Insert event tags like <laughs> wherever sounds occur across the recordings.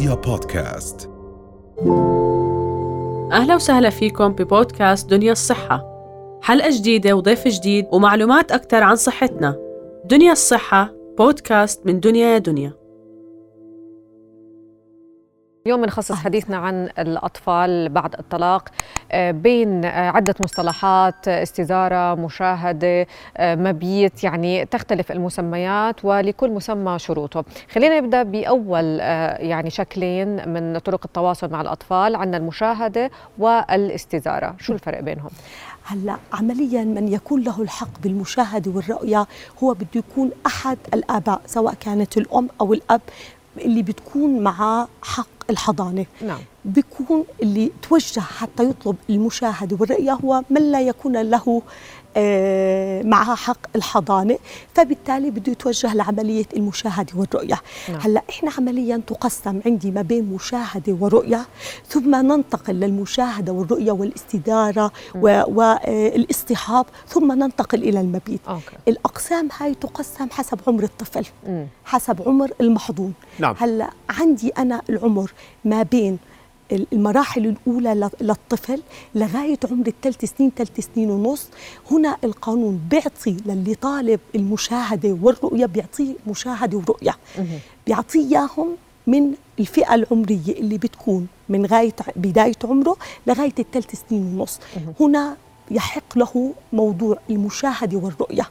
رؤيا بودكاست. أهلا وسهلا فيكم ببودكاست دنيا الصحة. حلقة جديدة وضيف جديد ومعلومات أكثر عن صحتنا. دنيا الصحة بودكاست من دنيا يا دنيا. اليوم بنخصص حديثنا عن الأطفال بعد الطلاق آه، بين آه، عدة مصطلحات آه، استزارة مشاهدة مبيت يعني تختلف المسميات ولكل مسمى شروطه. خلينا نبدأ بأول يعني شكلين من طرق التواصل مع الأطفال عندنا المشاهدة والاستزارة. شو الفرق بينهم؟ هلا عمليا من يكون له الحق بالمشاهدة والرؤية هو بده يكون أحد الآباء سواء كانت الأم أو الأب اللي بتكون معاه حق. الحضانة نعم. بيكون اللي توجه حتى يطلب المشاهدة والرؤية هو من لا يكون له آه، معها حق الحضانة فبالتالي بده يتوجه لعملية المشاهدة والرؤية نعم. هلأ إحنا عمليا تقسم عندي ما بين مشاهدة ورؤية ثم ننتقل للمشاهدة والرؤية والاستدارة والاصطحاب ثم ننتقل إلى المبيت أوكي. الأقسام هاي تقسم حسب عمر الطفل م. حسب عمر المحظوظ نعم. هلأ عندي أنا العمر ما بين المراحل الأولى للطفل لغاية عمر الثلاث سنين ثلاث سنين ونص. هنا القانون بيعطي للي طالب المشاهدة والرؤية بيعطيه مشاهدة ورؤية. بيعطيه إياهم من الفئة العمرية اللي بتكون من غاية بداية عمره لغاية الثلاث سنين ونص. هنا يحق له موضوع المشاهدة والرؤية.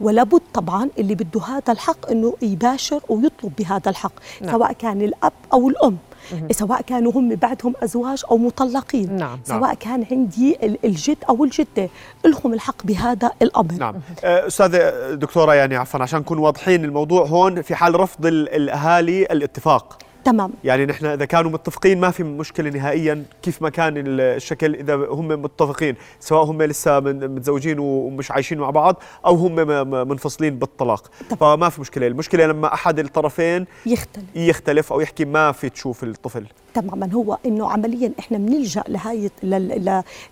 ولابد طبعا اللي بده هذا الحق إنه يباشر ويطلب بهذا الحق نعم. سواء كان الأب أو الأم سواء كانوا هم بعدهم أزواج أو مطلقين نعم. سواء نعم. كان عندي الجد أو الجدة لهم الحق بهذا الأمر نعم أه، استاذه دكتورة يعني عفوا عشان نكون واضحين الموضوع هون في حال رفض الأهالي الاتفاق تمام. يعني نحن إذا كانوا متفقين ما في مشكلة نهائيا كيف ما كان الشكل إذا هم متفقين سواء هم لسه متزوجين ومش عايشين مع بعض أو هم منفصلين بالطلاق. طبعا. فما في مشكلة. المشكلة لما أحد الطرفين يختلف. يختلف أو يحكي ما في تشوف الطفل. تماما. هو إنه عمليا إحنا بنلجأ لهي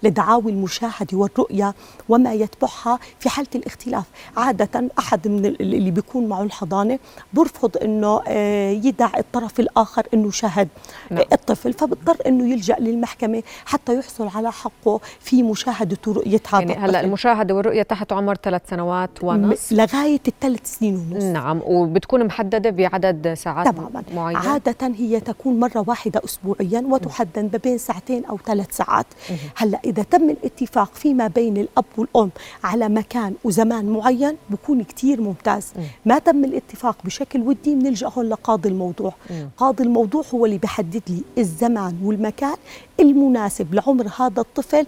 لدعاوي المشاهده والرؤية وما يتبعها في حالة الاختلاف. عادة أحد من اللي بيكون معه الحضانة برفض إنه آه، يدع الطرف الآخر. إنه شهد نعم. الطفل فبضطر إنه يلجأ للمحكمة حتى يحصل على حقه في مشاهدة ورؤيه هذا يعني هلأ المشاهدة والرؤية تحت عمر ثلاث سنوات ونص. لغاية الثلاث سنين ونص. نعم وبتكون محددة بعدد ساعات تماما. معينة. عادة هي تكون مرة واحدة أسبوعيا وتحدد ما بين ساعتين أو ثلاث ساعات. هلأ إذا تم الاتفاق فيما بين الأب والأم على مكان وزمان معين بكون كتير ممتاز. ما تم الاتفاق بشكل ودي بنلجأ هون لقاضي الموضوع. قاضي الموضوع هو اللي بحدد لي الزمان والمكان المناسب لعمر هذا الطفل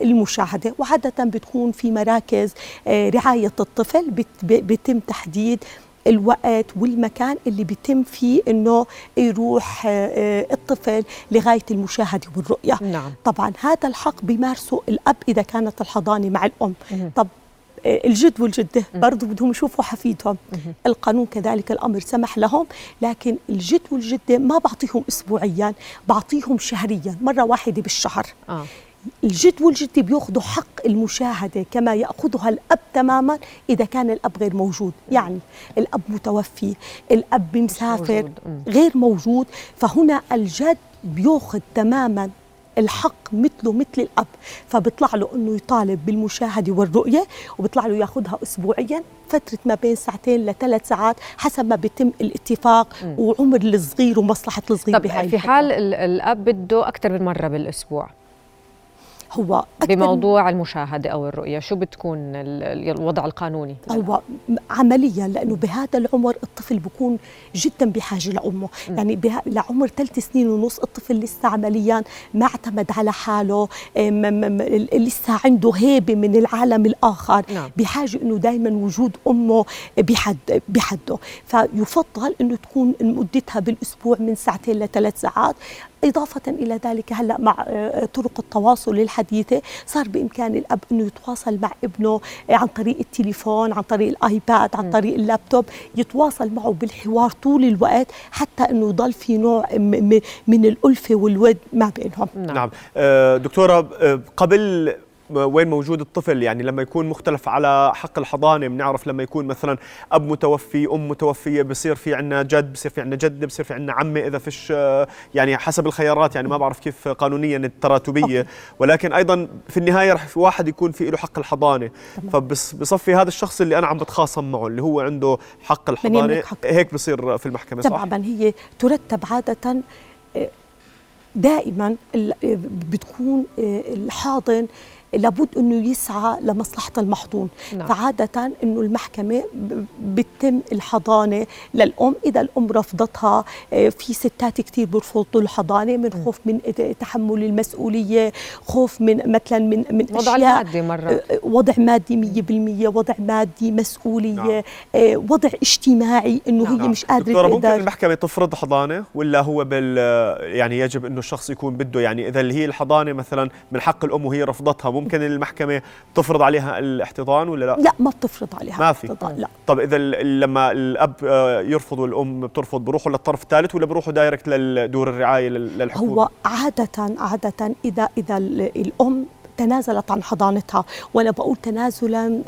للمشاهدة وعادة بتكون في مراكز آه، رعاية الطفل بيتم تحديد الوقت والمكان اللي بيتم فيه إنه يروح آه، آه، الطفل لغاية المشاهدة والرؤية نعم. طبعا هذا الحق بيمارسه الأب إذا كانت الحضانة مع الأم مم. طب الجد والجدة برضه بدهم يشوفوا حفيدهم. القانون كذلك الأمر سمح لهم لكن الجد والجدة ما بعطيهم اسبوعيا بعطيهم شهريا مرة واحدة بالشهر. آه. الجد والجدة بياخذوا حق المشاهدة كما يأخذها الأب تماما إذا كان الأب غير موجود. يعني الأب متوفي الأب مسافر غير موجود. فهنا الجد بياخذ تماما الحق مثله مثل الأب فبيطلع له إنه يطالب بالمشاهدة والرؤية وبيطلع له ياخذها اسبوعيا فترة ما بين ساعتين لثلاث ساعات حسب ما بيتم الاتفاق م. وعمر الصغير ومصلحة الصغير طب بهاي في حال الأب بده أكثر من مرة بالأسبوع هو بموضوع المشاهدة أو الرؤية شو بتكون الوضع القانوني؟ هو عمليا لأنه بهذا العمر الطفل بيكون جدا بحاجة لأمه م. يعني لعمر ثلاث سنين ونص الطفل لسه عمليا ما اعتمد على حاله لسه عنده هيبة من العالم الآخر نعم. بحاجة أنه دائما وجود أمه بحد بحده فيفضل أنه تكون مدتها بالأسبوع من ساعتين لثلاث ساعات إضافة إلى ذلك هلأ مع آه، طرق التواصل الحديثة صار بإمكان الأب أنه يتواصل مع ابنه آه، عن طريق التليفون عن طريق الآيباد عن طريق اللابتوب يتواصل معه بالحوار طول الوقت حتى أنه يضل في نوع من الألفة والود ما بينهم. نعم, نعم. آه، دكتورة قبل وين موجود الطفل يعني لما يكون مختلف على حق الحضانة بنعرف لما يكون مثلا أب متوفي أم متوفية بصير في عندنا جد بصير في عندنا جده بصير في عندنا عمة إذا فيش يعني حسب الخيارات يعني ما بعرف كيف قانونيا التراتبية. ولكن أيضا في النهاية رح في واحد يكون في له حق الحضانة. فبصفي هذا الشخص اللي أنا عم بتخاصم معه اللي هو عنده حق الحضانة. هيك بصير في المحكمة صح؟ طبعا هي ترتب عادة آه، دائما بتكون آه، الحاضن لابد إنه يسعى لمصلحة المحضون نعم. فعادة إنه المحكمة بتم الحضانة للأم إذا الأم رفضتها آه، في ستات كثير بيرفضوا الحضانة من خوف من تحمل المسؤولية خوف من مثلا من من وضع المادي مرات آه، وضع مادي 100% وضع مادي مسؤولية نعم. آه، وضع اجتماعي إنه نعم. هي مش قادرة ممكن المحكمة تفرض حضانة ولا هو بال يعني يجب إنه الشخص يكون بده يعني إذا اللي هي الحضانة مثلا من حق الأم وهي رفضتها ممكن المحكمة تفرض عليها الاحتضان ولا لا؟ لا ما بتفرض عليها ما في الاحتضان لا طب إذا لما الأب آه، يرفض والأم بترفض بروحوا للطرف الثالث ولا بروحوا دايركت لدور الرعاية للحكومة؟ هو عادة عادة إذا إذا الأم تنازلت عن حضانتها وأنا بقول تنازلا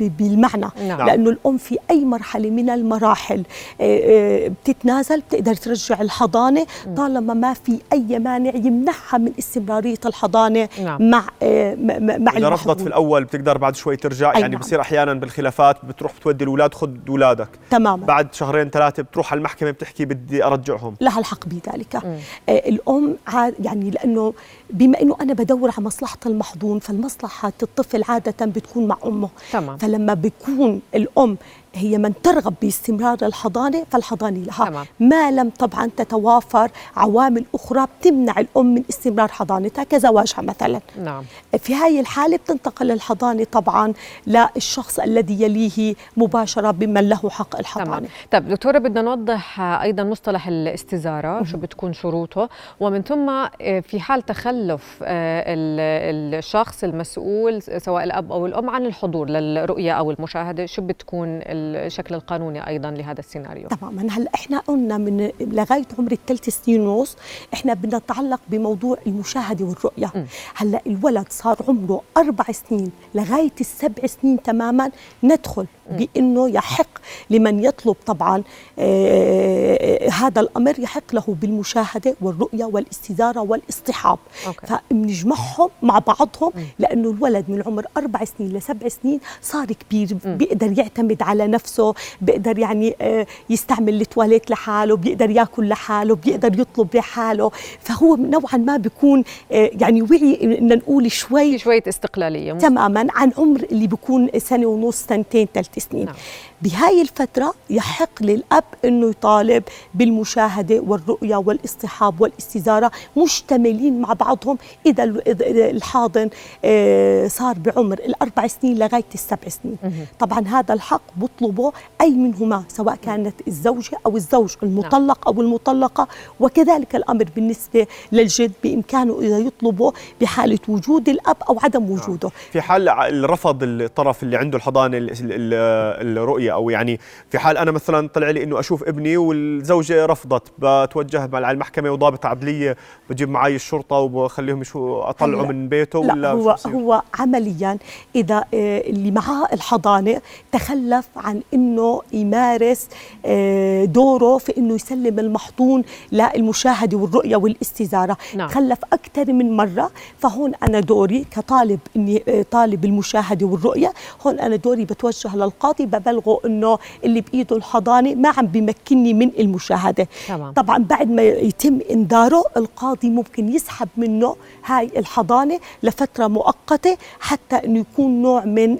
بالمعنى. نعم. لأنه الأم في أي مرحلة من المراحل آه، آه، بتتنازل بتقدر ترجع الحضانة. طالما ما في أي مانع يمنعها من استمرارية الحضانة نعم. مع آه، مع إذا رفضت في الأول بتقدر بعد شوي ترجع يعني نعم. بصير أحيانا بالخلافات بتروح بتودي الأولاد خذ أولادك. تماما. بعد شهرين ثلاثة بتروح على المحكمة بتحكي بدي أرجعهم. لها الحق بذلك. الأم يعني لأنه بما إنه أنا بدور على مصلحة المحظون فالمصلحة الطفل عادة بتكون مع أمه تمام. فلما بيكون الأم هي من ترغب باستمرار الحضانة فالحضانة لها تمام. ما لم طبعا تتوافر عوامل أخرى بتمنع الأم من استمرار حضانتها كزواجها مثلا نعم. في هذه الحالة بتنتقل الحضانة طبعا للشخص الذي يليه مباشرة بمن له حق الحضانة تمام. طيب دكتورة بدنا نوضح أيضا مصطلح الاستزارة شو بتكون شروطه ومن ثم آه، في حال تخلف آه، الشخص المسؤول سواء الأب أو الأم عن الحضور للرؤية أو المشاهدة شو بتكون الشكل القانوني أيضا لهذا السيناريو. تماما. هلأ إحنا قلنا من لغاية عمر الثلاث سنين ونص إحنا بنتعلق بموضوع المشاهدة والرؤية. م. هلأ الولد صار عمره أربع سنين لغاية السبع سنين تماما ندخل بإنه يحق لمن يطلب طبعا آه هذا الأمر يحق له بالمشاهدة والرؤية والاستدارة والاصطحاب. فبنجمعهم مع بعضهم لأنه الولد من عمر أربع سنين لسبع سنين صار كبير بيقدر يعتمد على نفسه بيقدر يعني آه يستعمل التواليت لحاله بيقدر ياكل لحاله بيقدر يطلب لحاله. فهو نوعا ما بيكون آه يعني وعي ان نقول شوي شوية استقلالية. تماما عن عمر اللي بيكون سنة ونص سنتين ثلاث سنين. نعم. بهاي الفترة يحق للأب أنه يطالب بالمشاهدة والرؤية والاصطحاب والاستزارة مشتملين مع بعضهم إذا الحاضن آه، صار بعمر الأربع سنين لغاية السبع سنين. طبعا هذا الحق بطلبه أي منهما سواء كانت الزوجة أو الزوج المطلق أو المطلقة. وكذلك الأمر بالنسبة للجد بإمكانه إذا يطلبه بحالة وجود الأب أو عدم نعم. وجوده. في حال رفض الطرف اللي عنده الحضانة الرؤية أو يعني في حال أنا مثلا طلع لي إنه أشوف ابني والزوجة رفضت بتوجه مع المحكمة وضابط عدلية بجيب معي الشرطة وبخليهم شو أطلعه من بيته لا ولا هو هو عمليا إذا آه، اللي معاه الحضانة تخلف عن إنه يمارس آه، دوره في إنه يسلم المحضون للمشاهدة والرؤية والاستزارة. نعم. تخلف أكثر من مرة. فهون أنا دوري كطالب إني آه، طالب المشاهدة والرؤية هون أنا دوري بتوجه للقاضي ببلغه إنه اللي بإيده الحضانة ما عم بيمكنني من المشاهدة. تمام. طبعا بعد ما يتم إنذاره القاضي ممكن يسحب منه هاي الحضانة لفترة مؤقتة حتى إنه يكون نوع من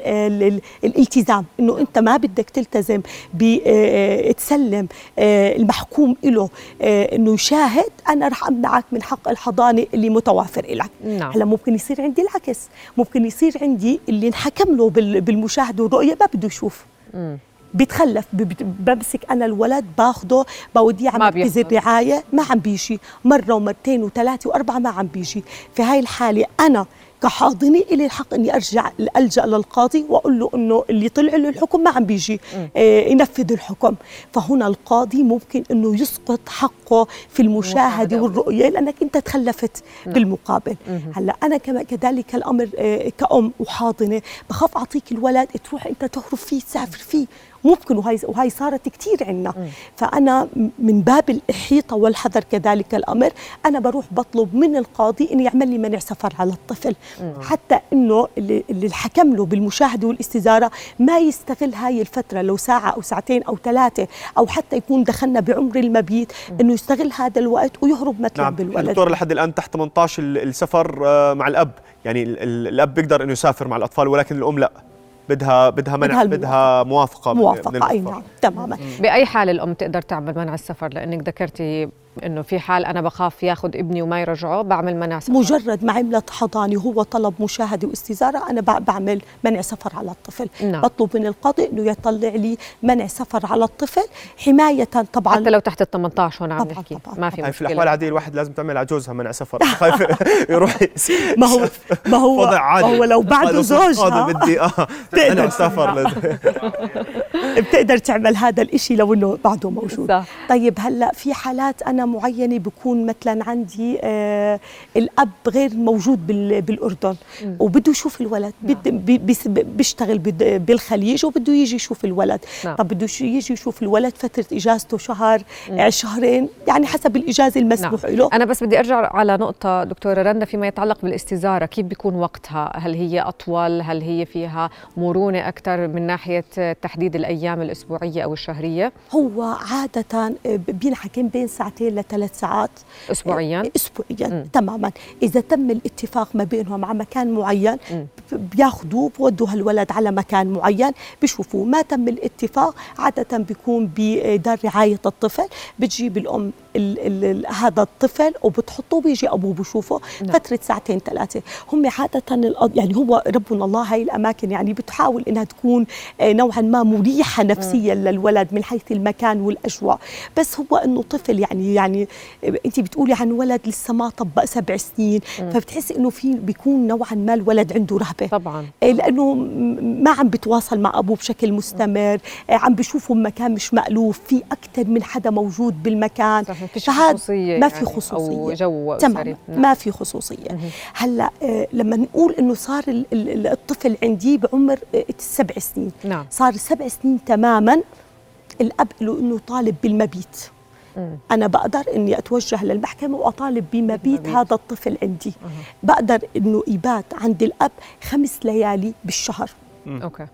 الالتزام. إنه أنت ما بدك تلتزم بتسلم آه، آه، المحكوم له آه، إنه يشاهد أنا رح أمنعك من حق الحضانة اللي متوافر لك نعم. هلا ممكن يصير عندي العكس. ممكن يصير عندي اللي انحكم له بالمشاهدة والرؤية ما بده يشوف. بيتخلف بمسك أنا الولد باخده بوديه على مركز الرعايه ما عم بيجي. مرة ومرتين وثلاثة وأربعة ما عم بيجي. في هاي الحالة أنا كحاضنه إلي الحق إني أرجع ألجأ للقاضي وأقول له إنه اللي طلع له الحكم ما عم بيجي آه ينفذ الحكم. فهنا القاضي ممكن إنه يسقط حقه في المشاهدة والرؤية لأنك أنت تخلفت نعم. بالمقابل. هلأ أنا كما كذلك الأمر آه كأم وحاضنة بخاف أعطيك الولد تروح أنت تهرب فيه تسافر فيه. ممكن وهي وهي صارت كثير عندنا. فأنا من باب الإحيطة والحذر كذلك الأمر أنا بروح بطلب من القاضي إنه يعمل لي منع سفر على الطفل. حتى إنه اللي, اللي الحكم له بالمشاهدة والاستزارة ما يستغل هاي الفترة لو ساعة أو ساعتين أو ثلاثة أو حتى يكون دخلنا بعمر المبيت إنه يستغل هذا الوقت ويهرب مثلا نعم. بالولد. دكتور لحد الآن تحت 18 السفر آه، مع الأب. يعني الأب بيقدر إنه يسافر مع الأطفال ولكن الأم لا. بدها بدها منع بدها موافقة موافقة أي نعم. تماما. بأي حال الأم تقدر تعمل منع السفر؟ لأنك ذكرتي إنه في حال أنا بخاف ياخذ ابني وما يرجعه بعمل منع سفر. مجرد ما عملت حضانة هو طلب مشاهدة واستزارة أنا بعمل منع سفر على الطفل. نعم. بطلب من القاضي إنه يطلع لي منع سفر على الطفل حماية طبعا. حتى لو تحت ال 18 هون عم نحكي ما في مشكله في الأحوال العادية الواحد لازم تعمل على جوزها منع سفر. <laughs> خايف <laughs> يروح ما هو <laughs> ما هو وضع عادي ما هو لو بعده زوجها. بدي آه. منع سفر. بتقدر تعمل هذا الشيء لو إنه بعده موجود. صح. طيب هلأ في حالات أنا معينة بكون مثلا عندي آه الأب غير موجود بالأردن. وبده يشوف الولد نعم. بيشتغل بالخليج وبده يجي يشوف الولد نعم. طب بده يجي يشوف الولد فترة إجازته شهر م. شهرين يعني حسب الإجازة المسموح نعم. له أنا بس بدي أرجع على نقطة دكتورة رندا فيما يتعلق بالاستزارة كيف بيكون وقتها هل هي أطول هل هي فيها مرونة أكثر من ناحية تحديد الأيام الأسبوعية أو الشهرية هو عادة بينحكي بين ساعتين لثلاث ساعات. اسبوعيا؟ اسبوعيا م. تماما. إذا تم الاتفاق ما بينهم على مكان معين بياخذوه بودوا هالولد على مكان معين بيشوفوه ما تم الاتفاق عادة بيكون بدار رعاية الطفل. بتجيب الام ال ال هذا الطفل وبتحطه بيجي أبوه بشوفه نعم. فترة ساعتين ثلاثة. هم عادة يعني هو ربنا الله هاي الأماكن يعني بتحاول إنها تكون آه، نوعا ما مريحة نفسيا. للولد من حيث المكان والأجواء. بس هو إنه طفل يعني يعني انت بتقولي عن ولد لسه ما طبق سبع سنين م. فبتحسي إنه في بيكون نوعا ما الولد عنده رهبة طبعا آه، لأنه ما عم بتواصل مع أبوه بشكل مستمر آه، عم بشوفه بمكان مش مألوف في أكثر من حدا موجود بالمكان صحيح. ما في يعني خصوصية أو جو تمام نعم. ما في خصوصية هلأ آه لما نقول إنه صار الطفل عندي بعمر السبع سنين نعم. صار سبع سنين تماما الأب له إنه طالب بالمبيت أنا بقدر إني أتوجه للمحكمة وأطالب بمبيت هذا الطفل عندي. بقدر إنه يبات عند الأب خمس ليالي بالشهر مم. أوكي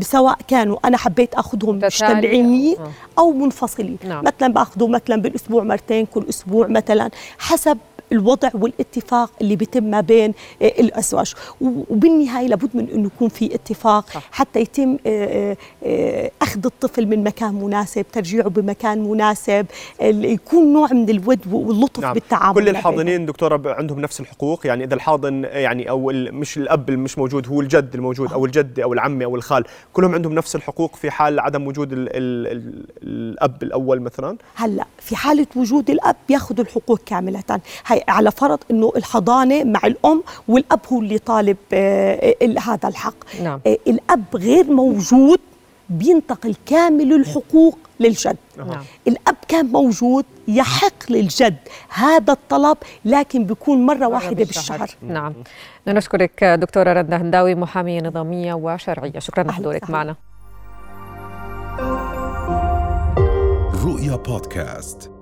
سواء كانوا أنا حبيت أخذهم مجتمعين آه. أو منفصلين نعم. مثلا بأخذه مثلا بالأسبوع مرتين كل أسبوع مثلا حسب الوضع والاتفاق اللي بيتم ما بين آه، الأزواج وبالنهاية لابد من إنه يكون في اتفاق صح. حتى يتم أخذ الطفل من مكان مناسب ترجيعه بمكان مناسب يكون نوع من الود واللطف نعم. بالتعامل كل الحاضنين دكتورة عندهم نفس الحقوق يعني إذا الحاضن يعني أو مش الأب اللي مش موجود هو الجد الموجود أو الجده أو العمه أو الخال كلهم عندهم نفس الحقوق في حال عدم وجود ال ال ال الأب الأول مثلا هلأ في حالة وجود الأب بياخذ الحقوق كاملة هاي على فرض إنه الحضانة مع الأم والأب هو اللي طالب آه، هذا الحق نعم. آه، الأب غير موجود بينتقل كامل الحقوق للجد. نعم. الأب كان موجود يحق للجد هذا الطلب لكن بيكون مرة واحدة بالشهر, بالشهر. نعم. نشكرك دكتورة رندا هنداوي محامية نظامية وشرعية. شكرا لحضورك معنا. رؤيا بودكاست.